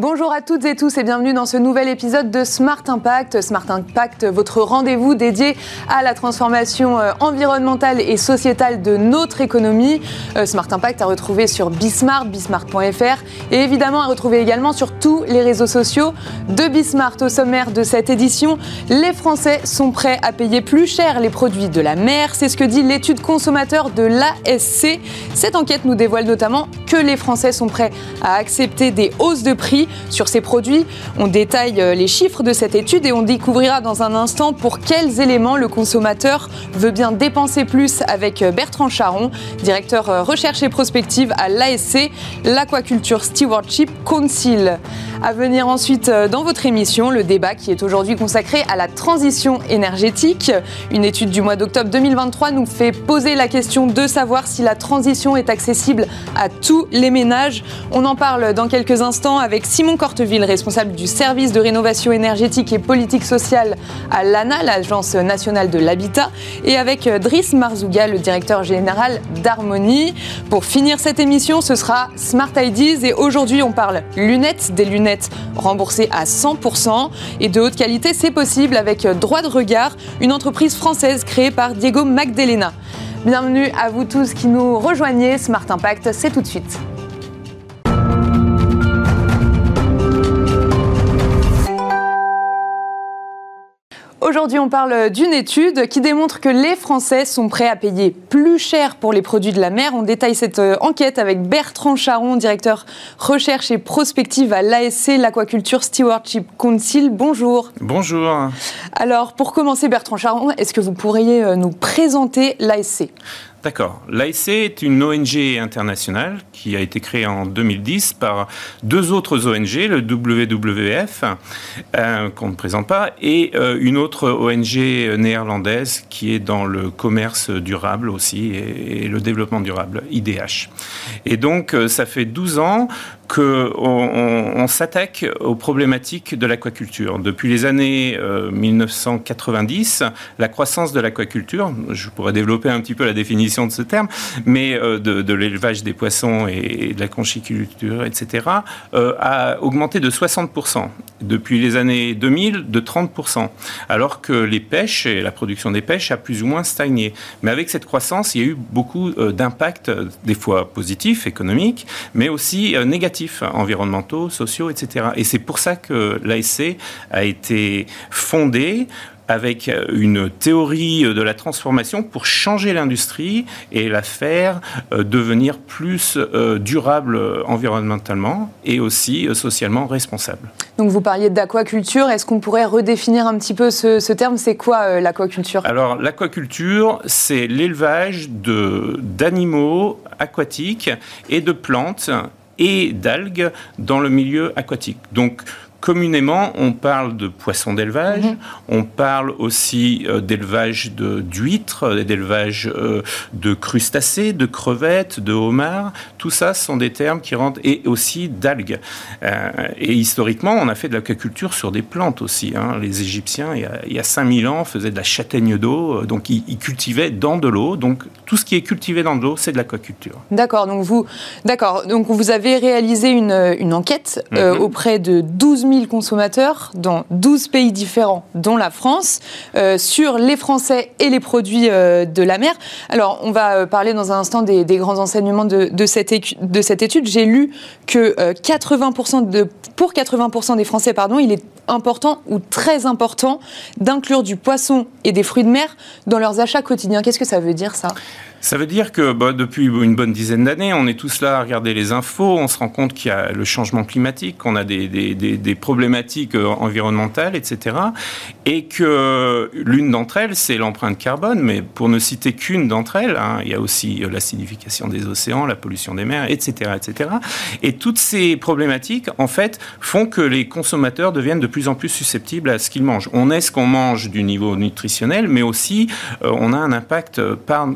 Bonjour à toutes et tous et bienvenue dans ce nouvel épisode de Smart Impact. Smart Impact, votre rendez-vous dédié à la transformation euh, environnementale et sociétale de notre économie. Euh, Smart Impact à retrouver sur Bismart, bismart.fr et évidemment à retrouver également sur tous les réseaux sociaux de Bismart. Au sommaire de cette édition, les Français sont prêts à payer plus cher les produits de la mer. C'est ce que dit l'étude consommateur de l'ASC. Cette enquête nous dévoile notamment que les Français sont prêts à accepter des hausses de prix sur ces produits. On détaille euh, les chiffres de cette étude et on découvrira dans un instant pour quels éléments le consommateur veut bien dépenser plus avec euh, Bertrand Charon, directeur euh, recherche et prospective à l'ASC, l'Aquaculture Stewardship Council. À venir ensuite dans votre émission, le débat qui est aujourd'hui consacré à la transition énergétique. Une étude du mois d'octobre 2023 nous fait poser la question de savoir si la transition est accessible à tous les ménages. On en parle dans quelques instants avec Simon Corteville, responsable du service de rénovation énergétique et politique sociale à l'ANA, l'Agence nationale de l'habitat, et avec Driss Marzouga, le directeur général d'Harmonie. Pour finir cette émission, ce sera Smart Ideas et aujourd'hui on parle lunettes, des lunettes remboursées à 100% et de haute qualité, c'est possible avec Droit de Regard, une entreprise française créée par Diego Magdalena. Bienvenue à vous tous qui nous rejoignez. Smart Impact, c'est tout de suite. Aujourd'hui, on parle d'une étude qui démontre que les Français sont prêts à payer plus cher pour les produits de la mer. On détaille cette euh, enquête avec Bertrand Charon, directeur recherche et prospective à l'ASC, l'Aquaculture Stewardship Council. Bonjour. Bonjour. Alors, pour commencer, Bertrand Charon, est-ce que vous pourriez euh, nous présenter l'ASC D'accord. L'ASC est une ONG internationale qui a été créée en 2010 par deux autres ONG, le WWF, euh, qu'on ne présente pas, et euh, une autre ONG néerlandaise qui est dans le commerce durable aussi et, le développement durable, IDH. Et donc, euh, ça fait 12 ans qu'on on, s'attaque aux problématiques de l'aquaculture. Depuis les années 1990, la croissance de l'aquaculture, je pourrais développer un petit peu la définition de ce terme, mais euh, de, l'élevage des poissons et, de la conchiculture, etc., euh, a augmenté de 60%. Depuis les années 2000, de 30%. Alors que les pêches et la production des pêches a plus ou moins stagné. Mais avec cette croissance, il y a eu beaucoup euh, d'impacts, des fois positifs, économiques, mais aussi négatifs, environnementaux, sociaux, etc. Et c'est pour ça que l'ASC a été fondée avec euh, une théorie euh, de la transformation pour changer l'industrie et la faire euh, devenir plus durable environnementalement et aussi socialement responsable. Donc vous parliez d'aquaculture, est-ce qu'on pourrait redéfinir un petit peu ce, terme? C'est quoi l'aquaculture? Alors l'aquaculture, c'est l'élevage d'animaux aquatiques et de plantes et d'algues dans le milieu aquatique. Donc communément, on parle de poissons d'élevage, mhm. on parle aussi euh, d'élevage d'huîtres, d'élevage euh, de crustacés, de crevettes, de homards. Tout ça sont des termes qui rentrent, et aussi d'algues. Euh, et historiquement, on a fait de l'aquaculture sur des plantes aussi. Hein. Les Égyptiens, il y, a, 5000 ans, faisaient de la châtaigne d'eau, donc ils, cultivaient dans de l'eau. Donc tout ce qui est cultivé dans de l'eau, c'est de l'aquaculture. D'accord, donc vous, d'accord, donc vous avez réalisé une, enquête mhm. auprès de 12 000 consommateurs dans 12 pays différents, dont la France, euh, sur les Français et les produits euh, de la mer. Alors, on va euh, parler dans un instant des, grands enseignements de, cette, de cette étude. J'ai lu que 80% de, pour 80% des Français, pardon, il est important ou très important d'inclure du poisson et des fruits de mer dans leurs achats quotidiens. Qu'est-ce que ça veut dire ça? Ça veut dire que bah, depuis une bonne dizaine d'années, on est tous là à regarder les infos, on se rend compte qu'il y a le changement climatique, qu'on a des, problématiques euh, environnementales, etc. Et que l'une d'entre elles, c'est l'empreinte carbone, mais pour ne citer qu'une d'entre elles, hein, il y a aussi euh, l'acidification des océans, la pollution des mers, etc., etc. Et toutes ces problématiques, en fait, font que les consommateurs deviennent de plus plus en plus susceptibles à ce qu'ils mangent. On est ce qu'on mange du niveau nutritionnel, mais aussi on a un impact par,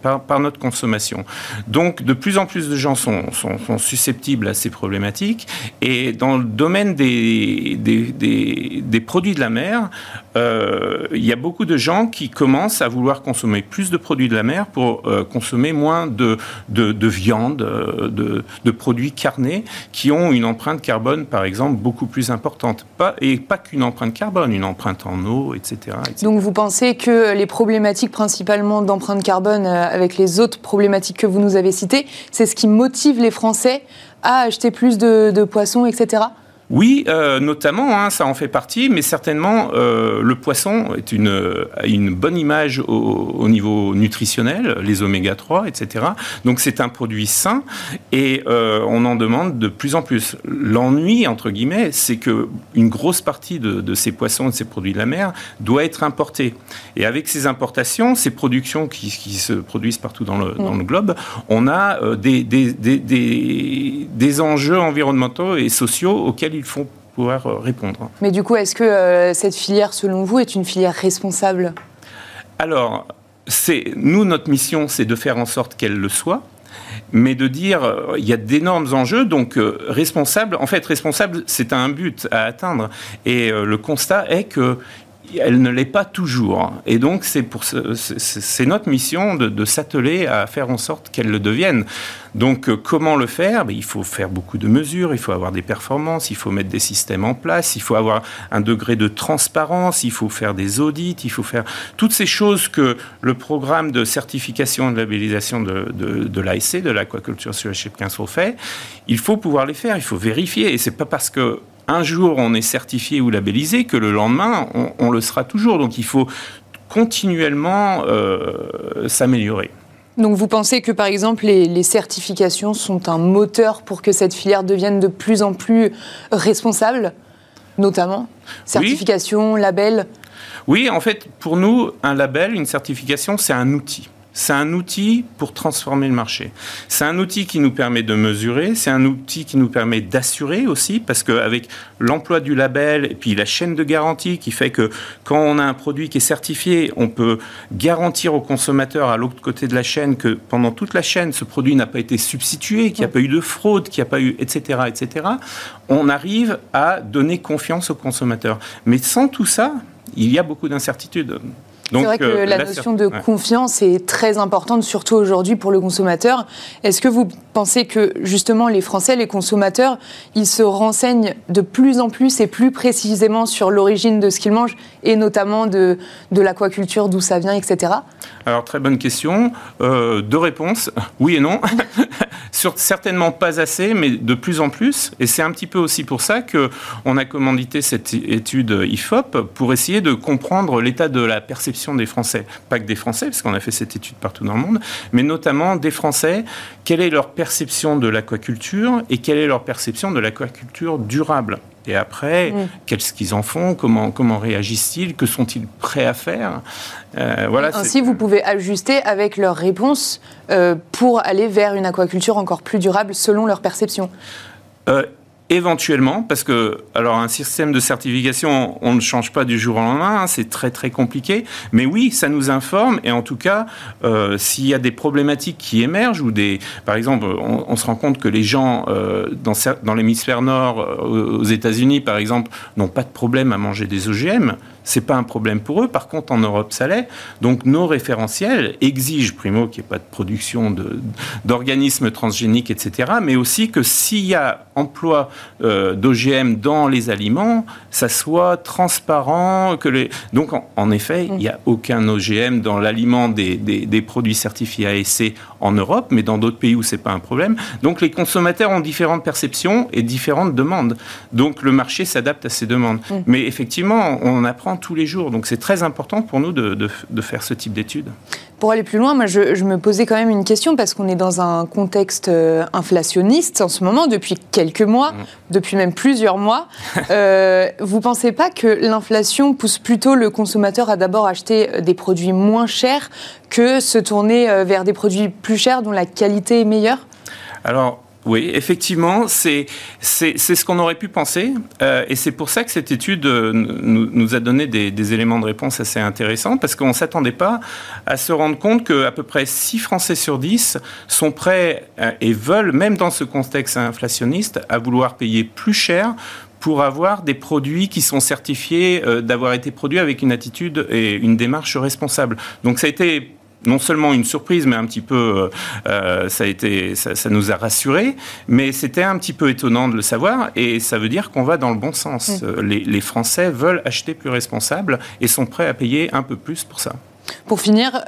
par, par, notre consommation. Donc de plus en plus de gens sont, sont, susceptibles à ces problématiques. Et dans le domaine des, des, des, produits de la mer, euh, il y a beaucoup de gens qui commencent à vouloir consommer plus de produits de la mer pour euh, consommer moins de, de, viande, euh, de, de, produits carnés qui ont une empreinte carbone, par exemple, beaucoup plus importante. Et pas qu'une empreinte carbone, une empreinte en eau, etc., Donc vous pensez que les problématiques principalement d'empreinte carbone avec les autres problématiques que vous nous avez citées, c'est ce qui motive les Français à acheter plus de poissons, etc. Oui, euh, notamment, hein, ça en fait partie, mais certainement euh, le poisson est une, une bonne image au, au, niveau nutritionnel, les oméga 3, etc. Donc c'est un produit sain et euh, on en demande de plus en plus. L'ennui, entre guillemets, c'est que une grosse partie de, de, ces poissons, de ces produits de la mer, doit être importée. Et avec ces importations, ces productions qui, qui se produisent partout dans le, dans le globe, on a euh, des, des, des, des enjeux environnementaux et sociaux auxquels il faut pouvoir euh, répondre. Mais du coup, est-ce que euh, cette filière, selon vous, est une filière responsable? Alors, nous, notre mission, c'est de faire en sorte qu'elle le soit mais de dire euh, il y a d'énormes enjeux, donc responsable, en fait responsable c'est un but à atteindre et le constat est que elle ne l'est pas toujours. Et donc, c'est, notre mission de, s'atteler à faire en sorte qu'elle le devienne. Donc, euh, comment le faire? Ben, Il faut faire beaucoup de mesures, il faut avoir des performances, il faut mettre des systèmes en place, il faut avoir un degré de transparence, il faut faire des audits, il faut faire toutes ces choses que le programme de certification et de labellisation de, de, de l'ASC, de l'Aquaculture Stewardship Council fait. Il faut pouvoir les faire, il faut vérifier. Et c'est pas parce que un jour on est certifié ou labellisé que le lendemain on, on le sera toujours. Donc il faut continuellement euh, s'améliorer. Donc vous pensez que par exemple les, les, certifications sont un moteur pour que cette filière devienne de plus en plus responsable, notamment? Certification, oui. label? Oui, en fait, pour nous, un label, une certification, c'est un outil. C'est un outil pour transformer le marché. C'est un outil qui nous permet de mesurer, c'est un outil qui nous permet d'assurer aussi, parce qu'avec l'emploi du label et puis la chaîne de garantie qui fait que quand on a un produit qui est certifié, on peut garantir au consommateur à l'autre côté de la chaîne que pendant toute la chaîne, ce produit n'a pas été substitué, qu'il n'y a pas eu de fraude, qu'il n'y a pas eu, etc., etc. On arrive à donner confiance au consommateur. Mais sans tout ça, il y a beaucoup d'incertitudes. C'est vrai que euh, la notion de ouais. confiance est très importante, surtout aujourd'hui pour le consommateur. Est-ce que vous pensez que justement les Français, les consommateurs, ils se renseignent de plus en plus et plus précisément sur l'origine de ce qu'ils mangent et notamment de, de l'aquaculture, d'où ça vient, etc. Alors très bonne question. Euh, deux réponses, oui et non. Certainement pas assez, mais de plus en plus. Et c'est un petit peu aussi pour ça qu'on a commandité cette étude IFOP pour essayer de comprendre l'état de la perception des Français. Pas que des Français, parce qu'on a fait cette étude partout dans le monde, mais notamment des Français. Quelle est leur perception de l'aquaculture et quelle est leur perception de l'aquaculture durable? Et après, mmh. qu'est-ce qu'ils en font? Comment, comment réagissent-ils? Que sont-ils prêts à faire? Euh, voilà, Ainsi, vous pouvez ajuster avec leurs réponses euh, pour aller vers une aquaculture encore plus durable selon leur perception. Euh, Éventuellement, parce que alors un système de certification, on ne change pas du jour au lendemain, hein, c'est très très compliqué. Mais oui, ça nous informe et en tout cas, euh, s'il y a des problématiques qui émergent ou des, par exemple, on, se rend compte que les gens euh, dans, dans l'hémisphère nord, euh, aux États-Unis par exemple, n'ont pas de problème à manger des OGM c'est pas un problème pour eux. Par contre, en Europe, ça l'est. Donc, nos référentiels exigent, primo, qu'il n'y ait pas de production d'organismes transgéniques, etc., mais aussi que s'il y a emploi euh, d'OGM dans les aliments, ça soit transparent. Donc, en, en effet, il n'y a aucun OGM dans l'aliment des, des, des, produits certifiés ASC en Europe, mais dans d'autres pays où c'est pas un problème. Donc, les consommateurs ont différentes perceptions et différentes demandes. Donc, le marché s'adapte à ces demandes. Mmh. Mais effectivement, on apprend tous les jours. Donc c'est très important pour nous de, de, de faire ce type d'études. Pour aller plus loin, moi je, je, me posais quand même une question parce qu'on est dans un contexte euh, inflationniste en ce moment depuis quelques mois, mmh. depuis même plusieurs mois. euh, vous pensez pas que l'inflation pousse plutôt le consommateur à d'abord acheter des produits moins chers que se tourner euh, vers des produits plus chers dont la qualité est meilleure? Alors Oui, effectivement, c'est ce qu'on aurait pu penser. Euh, et c'est pour ça que cette étude euh, nous, nous a donné des, des, éléments de réponse assez intéressants, parce qu'on ne s'attendait pas à se rendre compte qu'à peu près 6 Français sur 10 sont prêts euh, et veulent, même dans ce contexte inflationniste, à vouloir payer plus cher pour avoir des produits qui sont certifiés d'avoir été produits avec une attitude et une démarche responsable. Donc ça a été non seulement une surprise, mais un petit peu, euh, euh, ça, a été, ça, nous a rassurés, mais c'était un petit peu étonnant de le savoir, et ça veut dire qu'on va dans le bon sens. Euh, les, les, Français veulent acheter plus responsable et sont prêts à payer un peu plus pour ça. Pour finir,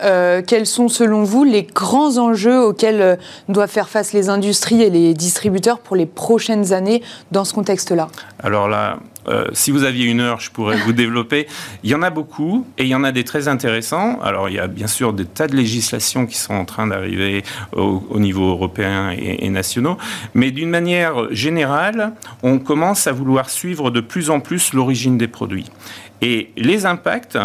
quels sont selon vous les grands enjeux auxquels doivent faire face les industries et les distributeurs pour les prochaines années dans ce contexte-là? Alors là, euh, si vous aviez une heure, je pourrais vous développer. Il y en a beaucoup et il y en a des très intéressants. Alors, il y a bien sûr des tas de législations qui sont en train d'arriver au, niveau européen et, et nationaux. Mais d'une manière générale, on commence à vouloir suivre de plus en plus l'origine des produits. Et les impacts,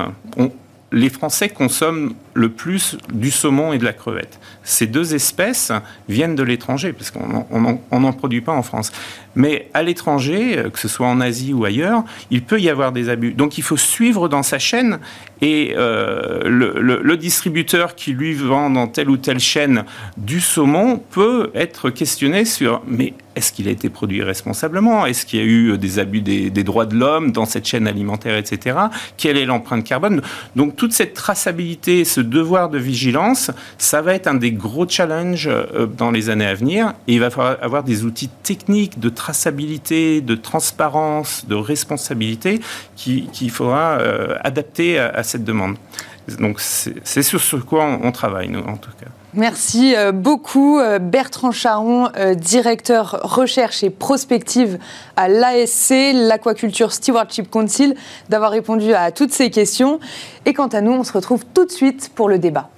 les Français consomment le plus du saumon et de la crevette. Ces deux espèces viennent de l'étranger, parce qu'on n'en produit pas en France. Mais à l'étranger, euh, que ce soit en Asie ou ailleurs, il peut y avoir des abus. Donc il faut suivre dans sa chaîne et euh, le, distributeur qui lui vend dans telle ou telle chaîne du saumon peut être questionné sur mais est-ce qu'il a été produit responsablement? Est-ce qu'il y a eu des abus des, des droits de l'homme dans cette chaîne alimentaire, etc. Quelle est l'empreinte carbone? Donc toute cette traçabilité, ce devoir de vigilance, ça va être un des gros challenges euh, dans les années à venir. Et il va falloir avoir des outils techniques de traçabilité, de transparence, de responsabilité qu'il faudra euh, adapter à, cette demande. Donc c'est sur ce quoi on, travaille, nous, en tout cas. Merci euh, beaucoup euh, Bertrand Charon, directeur recherche et prospective à l'ASC, l'Aquaculture Stewardship Council, d'avoir répondu à toutes ces questions. Et quant à nous, on se retrouve tout de suite pour le débat.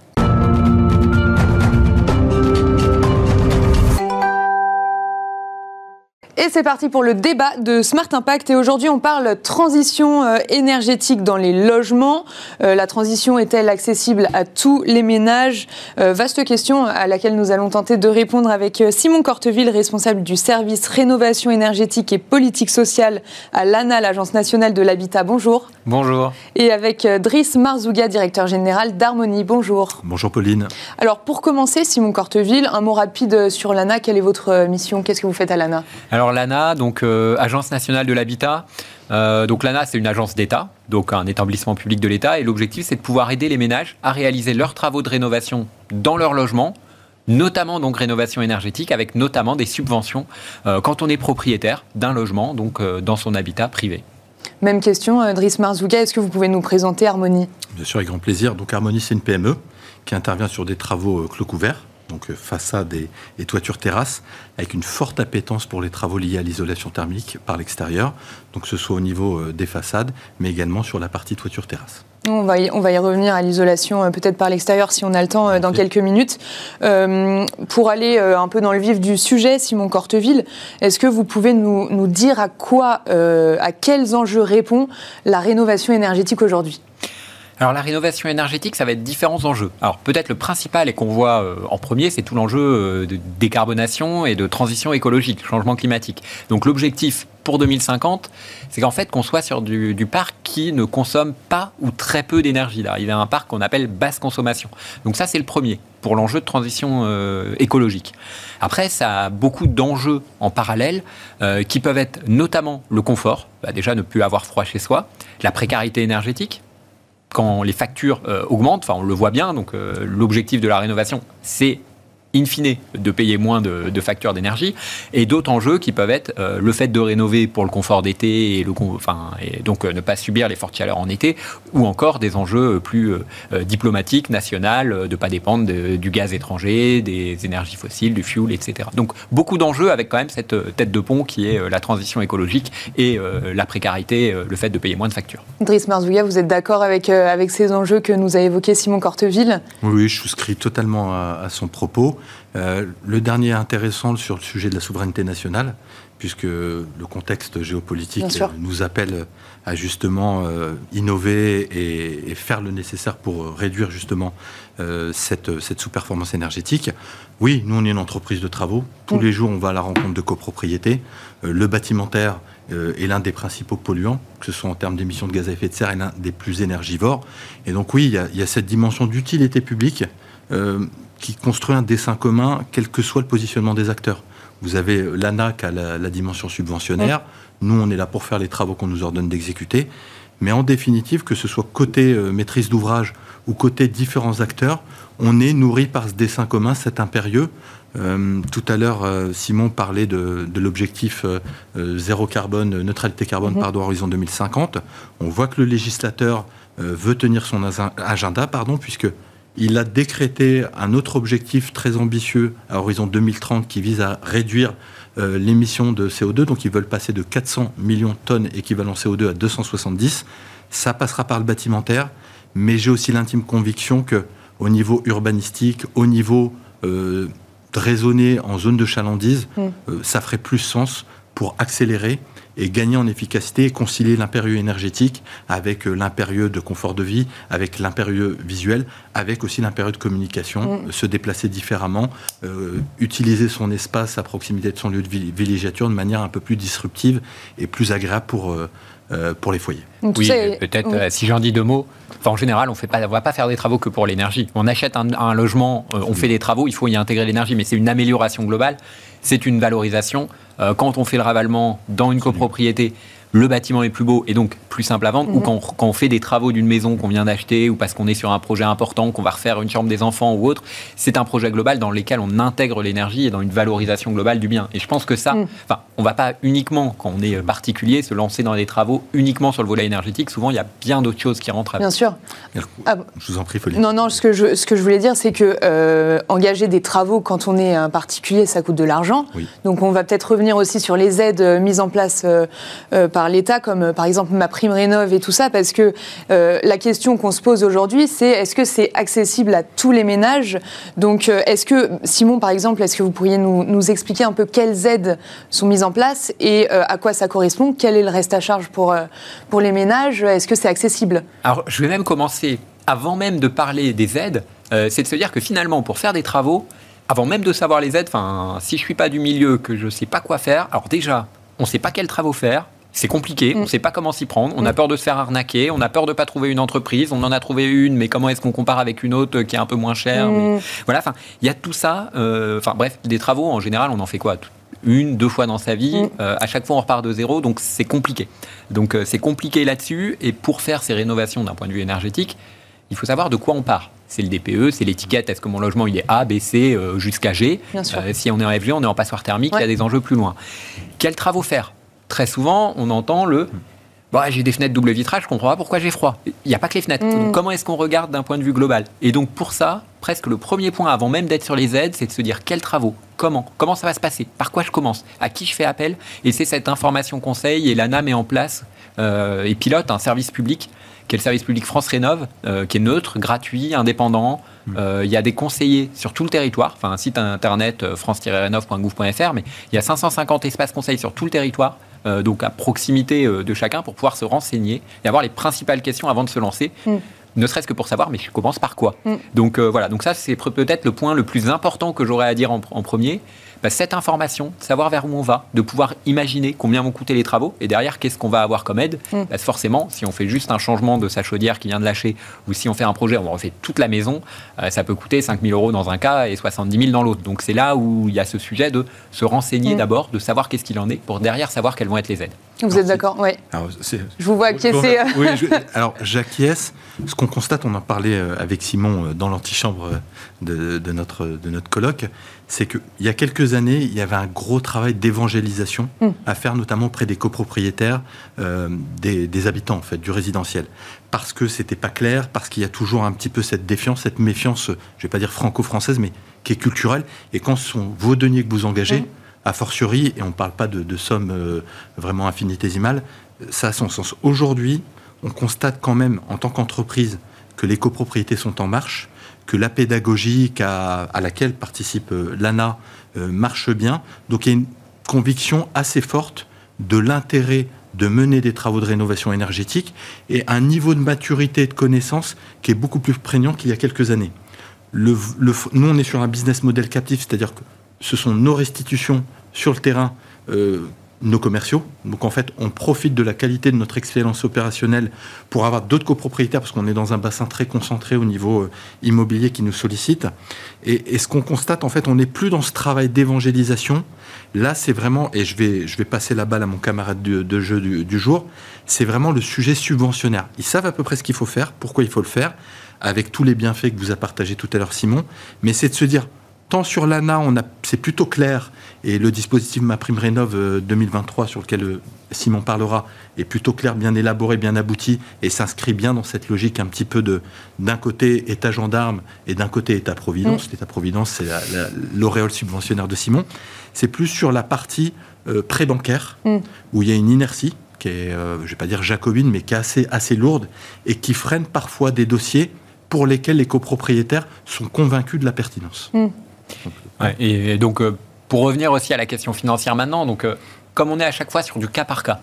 Et c'est parti pour le débat de Smart Impact. Et aujourd'hui, on parle transition euh, énergétique dans les logements. Euh, la transition est-elle accessible à tous les ménages? Euh, Vaste question à laquelle nous allons tenter de répondre avec Simon Corteville, responsable du service rénovation énergétique et politique sociale à l'ANA, l'Agence nationale de l'habitat. Bonjour. Bonjour. Et avec Driss Marzouga, directeur général d'Harmonie. Bonjour. Bonjour Pauline. Alors pour commencer, Simon Corteville, un mot rapide sur l'ANA. Quelle est votre mission? Qu'est-ce que vous faites à l'ANA? Alors l'ANA, donc euh, Agence nationale de l'habitat. Euh, donc l'ANA, c'est une agence d'État, donc un établissement public de l'État, et l'objectif, c'est de pouvoir aider les ménages à réaliser leurs travaux de rénovation dans leur logement, notamment donc rénovation énergétique, avec notamment des subventions euh, quand on est propriétaire d'un logement, donc dans son habitat privé. Même question, Driss Marzouga, est-ce que vous pouvez nous présenter Harmonie? Bien sûr, avec grand plaisir. Donc Harmonie, c'est une PME qui intervient sur des travaux clos couverts donc euh, façade et, et, toiture terrasse, avec une forte appétence pour les travaux liés à l'isolation thermique par l'extérieur, donc que ce soit au niveau euh, des façades, mais également sur la partie toiture terrasse. On va, y, on va y revenir à l'isolation euh, peut-être par l'extérieur si on a le temps dans quelques minutes. pour aller un peu dans le vif du sujet, Simon Corteville, est-ce que vous pouvez nous, nous dire à quoi, à quels enjeux répond la rénovation énergétique aujourd'hui? Alors la rénovation énergétique, ça va être différents enjeux. Alors peut-être le principal et qu'on voit euh, en premier, c'est tout l'enjeu euh, de décarbonation et de transition écologique, changement climatique. Donc l'objectif pour 2050, c'est qu'en fait qu'on soit sur du, parc qui ne consomme pas ou très peu d'énergie. Il y a un parc qu'on appelle basse consommation. Donc ça c'est le premier pour l'enjeu de transition euh, écologique. Après, ça a beaucoup d'enjeux en parallèle qui peuvent être notamment le confort, bah, déjà ne plus avoir froid chez soi, la précarité énergétique, quand les factures euh, augmentent, enfin on le voit bien, donc euh, l'objectif de la rénovation, c'est in fine, de payer moins de, factures d'énergie, et d'autres enjeux qui peuvent être euh, le fait de rénover pour le confort d'été et, le, enfin, et donc euh, ne pas subir les fortes chaleurs en été, ou encore des enjeux plus euh, diplomatiques, nationaux, de ne pas dépendre du gaz étranger, des énergies fossiles, du fuel, etc. Donc beaucoup d'enjeux avec quand même cette tête de pont qui est la transition écologique et la précarité, le fait de payer moins de factures. Driss Marzouga, vous êtes d'accord avec, avec ces enjeux que nous a évoqués Simon Corteville? Oui, je souscris totalement à son propos. Euh, le dernier intéressant sur le sujet de la souveraineté nationale, puisque le contexte géopolitique nous appelle à justement innover et, faire le nécessaire pour réduire justement cette, cette sous-performance énergétique. Oui, nous on est une entreprise de travaux. Tous mm. les jours on va à la rencontre de copropriétés. le bâtimentaire euh, est l'un des principaux polluants, que ce soit en termes d'émissions de gaz à effet de serre, et l'un des plus énergivores. Et donc oui, il y a, cette dimension d'utilité publique euh, qui construit un dessin commun, quel que soit le positionnement des acteurs. Vous avez l'ANA qui a la, dimension subventionnaire. Nous, on est là pour faire les travaux qu'on nous ordonne d'exécuter. Mais en définitive, que ce soit côté euh, maîtrise d'ouvrage ou côté différents acteurs, on est nourri par ce dessin commun, cet impérieux, euh, tout à l'heure, euh, Simon parlait de, l'objectif zéro carbone, neutralité carbone, mhm. pardon, horizon 2050. On voit que le législateur veut tenir son agenda, pardon, puisque il a décrété un autre objectif très ambitieux à horizon 2030 qui vise à réduire l'émission de CO2. Donc, ils veulent passer de 400 millions de tonnes équivalent CO2 à 270. Ça passera par le bâtimentaire, mais j'ai aussi l'intime conviction que au niveau urbanistique, au niveau raisonner en zone de chalandise, mm. euh, ça ferait plus sens pour accélérer et gagner en efficacité et concilier l'impérieux énergétique avec euh, l'impérieux de confort de vie, avec l'impérieux visuel, avec aussi l'impérieux de communication, mm. se déplacer différemment, euh, utiliser son espace à proximité de son lieu de villégiature de manière un peu plus disruptive et plus agréable pour, pour les foyers. oui, peut-être, si j'en dis deux mots, en général, on ne va pas faire des travaux que pour l'énergie. On achète un, logement, euh, on fait des travaux, il faut y intégrer l'énergie, mais c'est une amélioration globale, c'est une valorisation. Euh, quand on fait le ravalement dans une copropriété, le bâtiment est plus beau et donc plus simple à vendre, ou mhm. quand, on fait des travaux d'une maison qu'on vient d'acheter, ou parce qu'on est sur un projet important, qu'on va refaire une chambre des enfants ou autre, c'est un projet global dans lequel on intègre l'énergie et dans une valorisation globale du bien. Et je pense que ça, enfin, on va pas uniquement, quand on est particulier, se lancer dans des travaux uniquement sur le volet énergétique. Souvent, il y a bien d'autres choses qui rentrent. Bien sûr. Ah je vous en prie, Folie. Non, non, ce que je, ce que je voulais dire, c'est que euh, engager des travaux quand on est un particulier, ça coûte de l'argent. Donc, on va peut-être revenir aussi sur les aides euh, mises en place euh, par l'État, comme par exemple ma prime rénov et tout ça, parce que euh, la question qu'on se pose aujourd'hui, c'est est-ce que c'est accessible à tous les ménages? Donc, euh, est-ce que, Simon, par exemple, est-ce que vous pourriez nous, expliquer un peu quelles aides sont mises en place et euh, à quoi ça correspond? Quel est le reste à charge pour, pour les ménages? Est-ce que c'est accessible? Alors, je vais même commencer, avant même de parler des aides, c'est de se dire que finalement, pour faire des travaux, avant même de savoir les aides, enfin, si je suis pas du milieu, que je ne sais pas quoi faire, alors déjà, on ne sait pas quels travaux faire, c'est compliqué, on ne mm. sait pas comment s'y prendre, on a mm. peur de se faire arnaquer, on a peur de ne pas trouver une entreprise, on en a trouvé une, mais comment est-ce qu'on compare avec une autre qui est un peu moins chère mm. Voilà, enfin, il y a tout ça. Euh, enfin, bref, des travaux, en général, on en fait quoi? Une, deux fois dans sa vie. Euh, à chaque fois, on repart de zéro, donc c'est compliqué. Donc euh, c'est compliqué là-dessus. Et pour faire ces rénovations d'un point de vue énergétique, il faut savoir de quoi on part. C'est le DPE, c'est l'étiquette. Est-ce que mon logement il est A, B, C jusqu'à G? Si on est en FG, on est en passoire thermique. Il y a des enjeux plus loin. Quels travaux faire? Très souvent, on entend le bah, j'ai des fenêtres double vitrage, je comprends pas pourquoi j'ai froid. Il n'y a pas que les fenêtres. Mm. comment est-ce qu'on regarde d'un point de vue global? Et donc pour ça, presque le premier point avant même d'être sur les aides, c'est de se dire quels travaux, comment, comment ça va se passer, par quoi je commence, à qui je fais appel. Et c'est cette information conseil et l'ANA met en place euh, et pilote un service public qui est le service public France Rénove, euh, qui est neutre, gratuit, indépendant. Mm. Euh, il y a des conseillers sur tout le territoire, enfin un site internet france-rénov.gouv.fr, mais il y a 550 espaces conseils sur tout le territoire donc à proximité euh, de chacun pour pouvoir se renseigner et avoir les principales questions avant de se lancer. Mm. Ne serait-ce que pour savoir, mais je commence par quoi mm. Donc euh, voilà, donc ça c'est peut-être le point le plus important que j'aurais à dire en premier. Bah, cette information, savoir vers où on va, de pouvoir imaginer combien vont coûter les travaux et derrière qu'est-ce qu'on va avoir comme aide. Mm. Bah, forcément, si on fait juste un changement de sa chaudière qui vient de lâcher ou si on fait un projet, on refait toute la maison, euh, ça peut coûter 5 000 euros dans un cas et 70 000 dans l'autre. Donc c'est là où il y a ce sujet de se renseigner mm. d'abord, de savoir qu'est-ce qu'il en est pour derrière savoir quelles vont être les aides. Vous êtes d'accord Oui. Je vous vois acquiescer. Oui, alors j'acquiesce. Ce qu'on constate, on en parlait euh, avec Simon euh, dans l'antichambre de, de, notre, de notre colloque, c'est qu'il y a quelques années, il y avait un gros travail d'évangélisation mm. à faire, notamment auprès des copropriétaires, euh, des, habitants en fait, du résidentiel. Parce que c'était pas clair, parce qu'il y a toujours un petit peu cette défiance, cette méfiance, je vais pas dire franco-française, mais qui est culturelle. Et quand ce sont vos deniers que vous engagez, mm. A fortiori, et on ne parle pas de, sommes euh, vraiment infinitésimales, ça a son sens. Aujourd'hui, on constate quand même, en tant qu'entreprise, que les copropriétés sont en marche, que la pédagogie à, laquelle participe euh, l'ANA euh, marche bien. Donc il y a conviction assez forte de l'intérêt de mener des travaux de rénovation énergétique et un niveau de maturité et de connaissance qui est beaucoup plus prégnant qu'il y a quelques années. Nous, on est sur un business model captif, c'est-à-dire que ce sont nos restitutions sur le terrain euh, nos commerciaux. Donc en fait, on profite de la qualité de notre expérience opérationnelle pour avoir d'autres copropriétaires, parce qu'on est dans un bassin très concentré au niveau euh, immobilier qui nous sollicite. Et, ce qu'on constate, en fait, on n'est plus dans ce travail d'évangélisation. Là, c'est vraiment, et je vais, je vais passer la balle à mon camarade de, jeu du, du jour, c'est vraiment le sujet subventionnaire. Ils savent à peu près ce qu'il faut faire, pourquoi il faut le faire, avec tous les bienfaits que vous a partagé tout à l'heure Simon, mais c'est de se dire, tant sur l'ANA, c'est plutôt clair, et le dispositif MaPrimeRénov 2023 euh, sur lequel euh, Simon parlera est plutôt clair, bien élaboré, bien abouti, et s'inscrit bien dans cette logique un petit peu de d'un côté État gendarme et d'un côté État-providence. Mm. L'État-providence, c'est l'auréole subventionnaire de Simon. C'est plus sur la partie euh, pré-bancaire, mm. où il y a une inertie qui est, je ne vais pas dire jacobine, mais qui est assez, assez lourde, et qui freine parfois des dossiers pour lesquels les copropriétaires sont convaincus de la pertinence. Et, donc, euh, pour revenir aussi à la question financière maintenant, donc, euh, comme on est à chaque fois sur du cas par cas,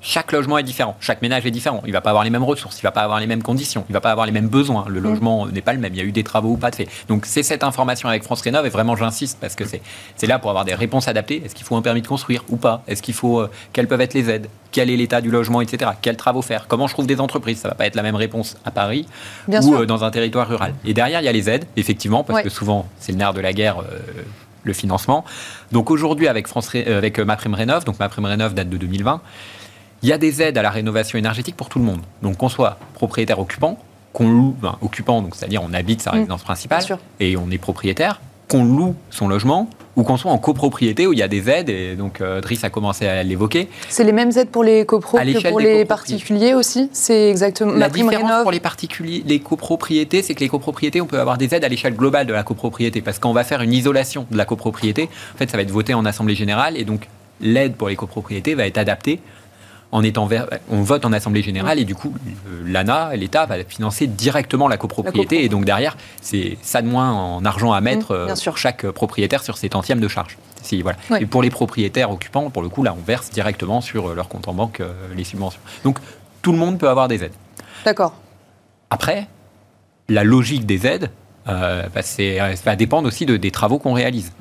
chaque logement est différent, chaque ménage est différent. Il ne va pas avoir les mêmes ressources, il ne va pas avoir les mêmes conditions, il ne va pas avoir les mêmes besoins. Le mm. logement n'est pas le même, il y a eu des travaux ou pas de fait. Donc c'est cette information avec France Rénov et vraiment j'insiste parce que c'est là pour avoir des réponses adaptées. Est-ce qu'il faut un permis de construire ou pas? Est-ce qu'il faut euh, quelles peuvent être les aides? Quel est l'état du logement, etc. Quels travaux faire? Comment je trouve des entreprises? Ça ne va pas être la même réponse à Paris ou dans un territoire rural. Et derrière il y a les aides, effectivement, parce que souvent c'est le nerf de la guerre le financement. Donc aujourd'hui, avec, France, euh, avec euh, ma prime rénov, donc ma prime rénov date de 2020, il y a des aides à la rénovation énergétique pour tout le monde. Donc qu'on soit propriétaire occupant, qu'on loue, occupant, donc c'est-à-dire on habite sa mmh. résidence principale et on est propriétaire, qu'on loue son logement ou qu'on soit en copropriété où il y a des aides, et donc euh, Driss a commencé à l'évoquer. C'est les mêmes aides pour les copros que pour les particuliers aussi? C'est exactement la, différence pour les particuliers, les copropriétés, c'est que les copropriétés, on peut avoir des aides à l'échelle globale de la copropriété, parce qu'on va faire une isolation de la copropriété. En fait, ça va être voté en assemblée générale, et donc l'aide pour les copropriétés va être adaptée en étant on vote en assemblée générale et du coup l'ANA, l'État va financer directement la copropriété et donc derrière c'est ça de moins en argent à mmh, mettre euh, sur chaque propriétaire sur ses tantièmes de charge. Si, voilà. Et pour les propriétaires occupants, pour le coup là on verse directement sur euh, leur compte en banque euh, les subventions. Donc tout le monde peut avoir des aides. D'accord. Après, la logique des aides, bah, va dépendre aussi de, des travaux qu'on réalise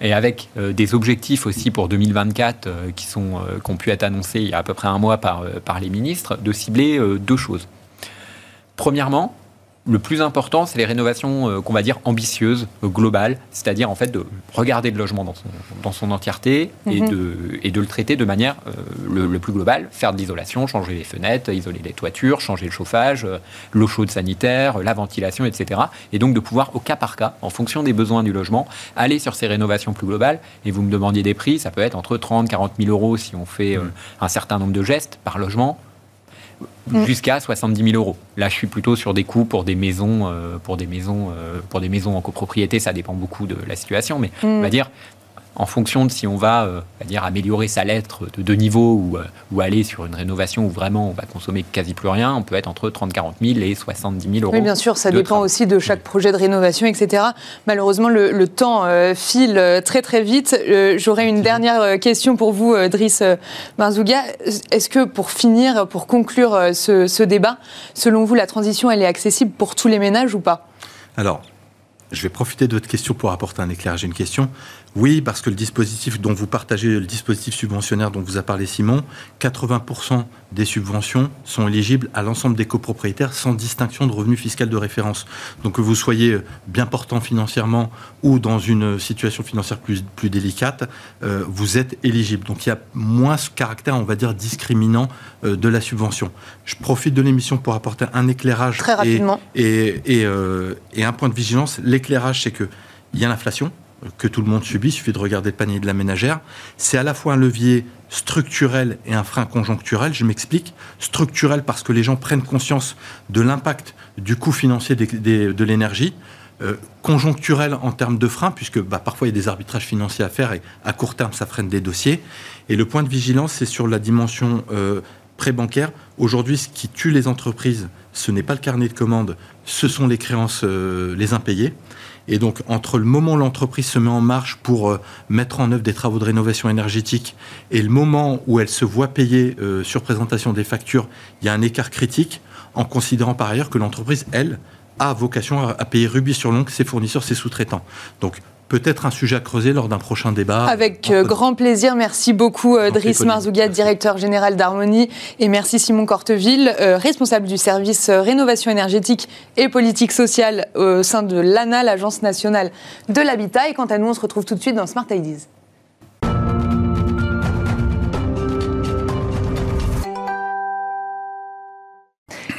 et avec euh, des objectifs aussi pour 2024 euh, qui, sont, euh, qui ont pu être annoncés il y a à peu près un mois par, par les ministres, de cibler deux choses. Premièrement, le plus important, c'est les rénovations euh, qu'on va dire ambitieuses, euh, globales, c'est-à-dire en fait de regarder le logement dans son, dans son entièreté et, mhm. de, et de le traiter de manière euh, le, plus globale, faire de l'isolation, changer les fenêtres, isoler les toitures, changer le chauffage, l'eau chaude sanitaire, la ventilation, etc. Et donc de pouvoir au cas par cas, en fonction des besoins du logement, aller sur ces rénovations plus globales. Et vous me demandiez des prix, ça peut être entre 30 40 000 euros si on fait mhm. un certain nombre de gestes par logement Mm. jusqu'à 70 000 euros. Là, je suis plutôt sur des coûts pour des maisons, euh, pour des maisons, euh, pour des maisons en copropriété. Ça dépend beaucoup de la situation, mais on va mm. dire en fonction de si on va, euh, dire, améliorer sa lettre de deux niveaux ou, euh, ou, aller sur une rénovation où vraiment on va consommer quasi plus rien, on peut être entre 30 40 000 et 70 000 euros. Oui, bien sûr, ça dépend aussi de chaque projet de rénovation, etc. Malheureusement, le, temps euh, file très très vite. J'aurais une dernière question pour vous, Driss Marzouga. Est-ce que pour finir, pour conclure ce, ce débat, selon vous, la transition, elle est accessible pour tous les ménages ou pas? Alors, je vais profiter de votre question pour apporter un éclairage à une question. Oui, parce que le dispositif dont vous partagez, le dispositif subventionnaire dont vous a parlé Simon, 80% des subventions sont éligibles à l'ensemble des copropriétaires sans distinction de revenus fiscal de référence. Donc que vous soyez bien portant financièrement ou dans une situation financière plus, plus délicate, euh, vous êtes éligible. Donc il y a moins ce caractère, on va dire, discriminant euh, de la subvention. Je profite de l'émission pour apporter un éclairage Très rapidement. et, et, euh, et un point de vigilance. L'éclairage, c'est qu'il y a l'inflation que tout le monde subit, il suffit de regarder le panier de la ménagère. C'est à la fois un levier structurel et un frein conjoncturel. Je m'explique. Structurel parce que les gens prennent conscience de l'impact du coût financier de l'énergie. Euh, conjoncturel en termes de frein, puisque bah, parfois il y a des arbitrages financiers à faire et à court terme ça freine des dossiers. Et le point de vigilance, c'est sur la dimension euh, pré-bancaire. Aujourd'hui, ce qui tue les entreprises, ce n'est pas le carnet de commandes, ce sont les créances, euh, les impayés. Et donc, entre le moment où l'entreprise se met en marche pour euh, mettre en œuvre des travaux de rénovation énergétique et le moment où elle se voit payer euh, sur présentation des factures, il y a un écart critique, en considérant par ailleurs que l'entreprise, elle, a vocation à, payer rubis sur l'ongle ses fournisseurs, ses sous-traitants. Donc, peut-être un sujet à creuser lors d'un prochain débat. Avec euh, grand plaisir. Merci beaucoup, euh, Driss Marzougat, directeur général d'Harmonie. Et merci, Simon Corteville, euh, responsable du service rénovation énergétique et politique sociale au sein de l'ANA, l'Agence nationale de l'habitat. Et quant à nous, on se retrouve tout de suite dans Smart Ideas.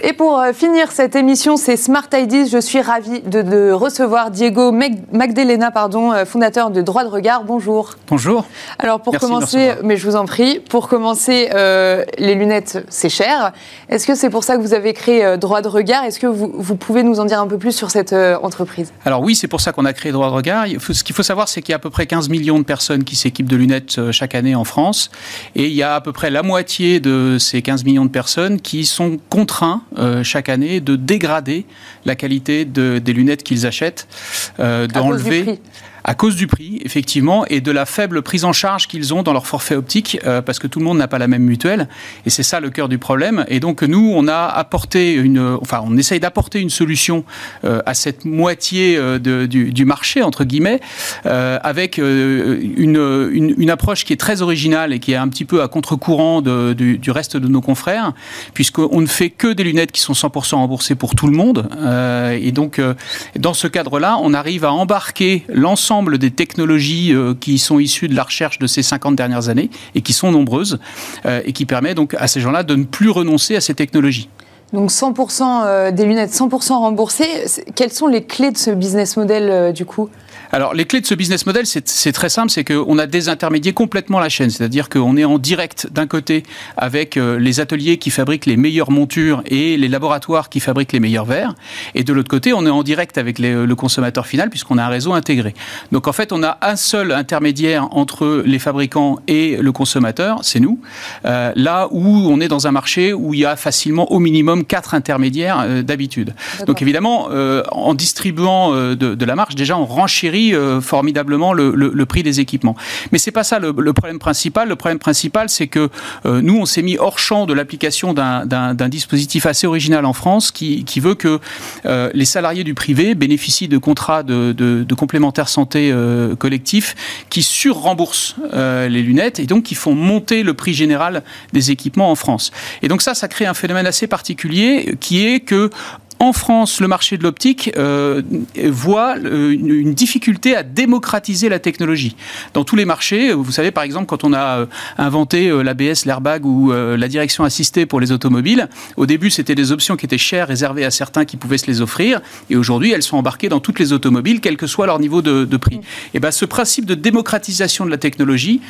Et pour euh, finir cette émission, c'est Smart Ideas. Je suis ravie de, recevoir Diego Magdalena, pardon, euh, fondateur de Droit de Regard. Bonjour. Bonjour. Alors pour commencer, mais je vous en prie, pour commencer, euh, les lunettes, c'est cher. Est-ce que c'est pour ça que vous avez créé Droit de Regard? Est-ce que vous, vous, pouvez nous en dire un peu plus sur cette entreprise? Alors oui, c'est pour ça qu'on a créé Droit de Regard. Ce qu'il faut savoir, c'est qu'il y a à peu près 15 millions de personnes qui s'équipent de lunettes chaque année en France. Et il y a à peu près la moitié de ces 15 millions de personnes qui sont contraints euh, chaque année de dégrader la qualité de, des lunettes qu'ils achètent, euh, d'enlever à cause du prix, effectivement, et de la faible prise en charge qu'ils ont dans leur forfait optique, euh, parce que tout le monde n'a pas la même mutuelle, et c'est ça le cœur du problème. Et donc nous, on a apporté une, enfin, on essaye d'apporter une solution euh, à cette moitié euh, de, du, du, marché entre guillemets, avec une, une, une, approche qui est très originale et qui est un petit peu à contre-courant du, du, reste de nos confrères, puisqu'on ne fait que des lunettes qui sont 100% remboursées pour tout le monde, et donc dans ce cadre-là, on arrive à embarquer l'ensemble des technologies euh, qui sont issues de la recherche de ces 50 dernières années et qui sont nombreuses euh, et qui permet donc à ces gens-là de ne plus renoncer à ces technologies. Donc 100% euh, des lunettes 100% remboursées. Quelles sont les clés de ce business model du coup? Alors, les clés de ce business model, c'est très simple, c'est qu'on a désintermédié complètement la chaîne. C'est-à-dire qu'on est en direct d'un côté avec euh, les ateliers qui fabriquent les meilleures montures et les laboratoires qui fabriquent les meilleurs verres. Et de l'autre côté, on est en direct avec le consommateur final puisqu'on a un réseau intégré. Donc, en fait, on a un seul intermédiaire entre les fabricants et le consommateur, c'est nous. Euh, là où on est dans un marché où il y a facilement au minimum quatre intermédiaires euh, d'habitude. Donc, évidemment, en distribuant de, de la marge, déjà, on renchérit euh, formidablement le, prix des équipements. Mais c'est pas ça le, problème principal. Le problème principal, c'est que euh, nous, on s'est mis hors champ de l'application d'un dispositif assez original en France qui, veut que euh, les salariés du privé bénéficient de contrats de, de, complémentaires santé collectifs qui sur-remboursent les lunettes et donc qui font monter le prix général des équipements en France. Et donc ça, ça crée un phénomène assez particulier qui est que en France, le marché de l'optique euh, voit euh, une, difficulté à démocratiser la technologie. Dans tous les marchés, vous savez par exemple quand on a euh, inventé l'ABS, l'airbag ou la direction assistée pour les automobiles, au début c'était des options qui étaient chères, réservées à certains qui pouvaient se les offrir, et aujourd'hui elles sont embarquées dans toutes les automobiles, quel que soit leur niveau de, prix. Et ben ce principe de démocratisation de la technologie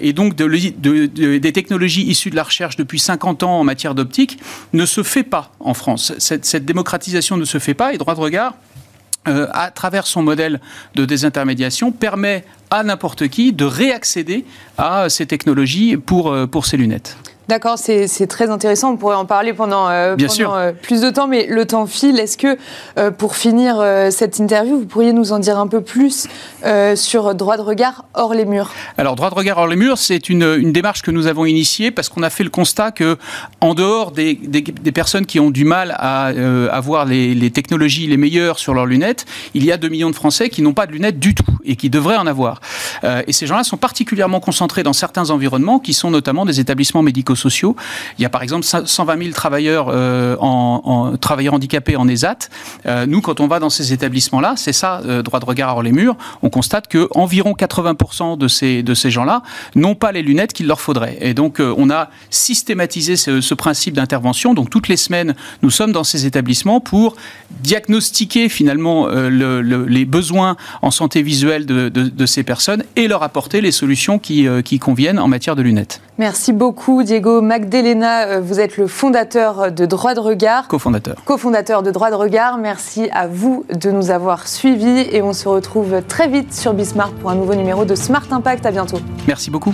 et donc de, des technologies issues de la recherche depuis 50 ans en matière d'optique ne se fait pas en France. Cette démocratisation ne se fait pas et droit de regard euh, à travers son modèle de désintermédiation, permet à n'importe qui de réaccéder à ces technologies pour, euh, pour ces lunettes. D'accord, c'est très intéressant. On pourrait en parler pendant, euh, euh, plus de temps, mais le temps file. Est-ce que, euh, pour finir cette interview, vous pourriez nous en dire un peu plus sur droit de regard hors les murs? Alors, droit de regard hors les murs, c'est une, démarche que nous avons initiée parce qu'on a fait le constat que, en dehors des, personnes qui ont du mal à avoir les, les, technologies les meilleures sur leurs lunettes, il y a 2 millions de Français qui n'ont pas de lunettes du tout et qui devraient en avoir. et ces gens-là sont particulièrement concentrés dans certains environnements qui sont notamment des établissements médicaux Il y a par exemple 120 000 travailleurs, euh, travailleurs handicapés en ESAT. Euh, nous, quand on va dans ces établissements-là, c'est ça, euh, droit de regard hors les murs, on constate que environ 80% de ces, gens-là n'ont pas les lunettes qu'il leur faudrait. Et donc, on a systématisé ce, principe d'intervention. Donc, toutes les semaines, nous sommes dans ces établissements pour diagnostiquer finalement les besoins en santé visuelle de, ces personnes et leur apporter les solutions qui conviennent en matière de lunettes. Merci beaucoup, Diego. Magdalena, euh, vous êtes le fondateur de Droit de Regard. Co-fondateur. Co-fondateur de Droit de Regard. Merci à vous de nous avoir suivis et on se retrouve très vite sur Bismart pour un nouveau numéro de Smart Impact. À bientôt. Merci beaucoup.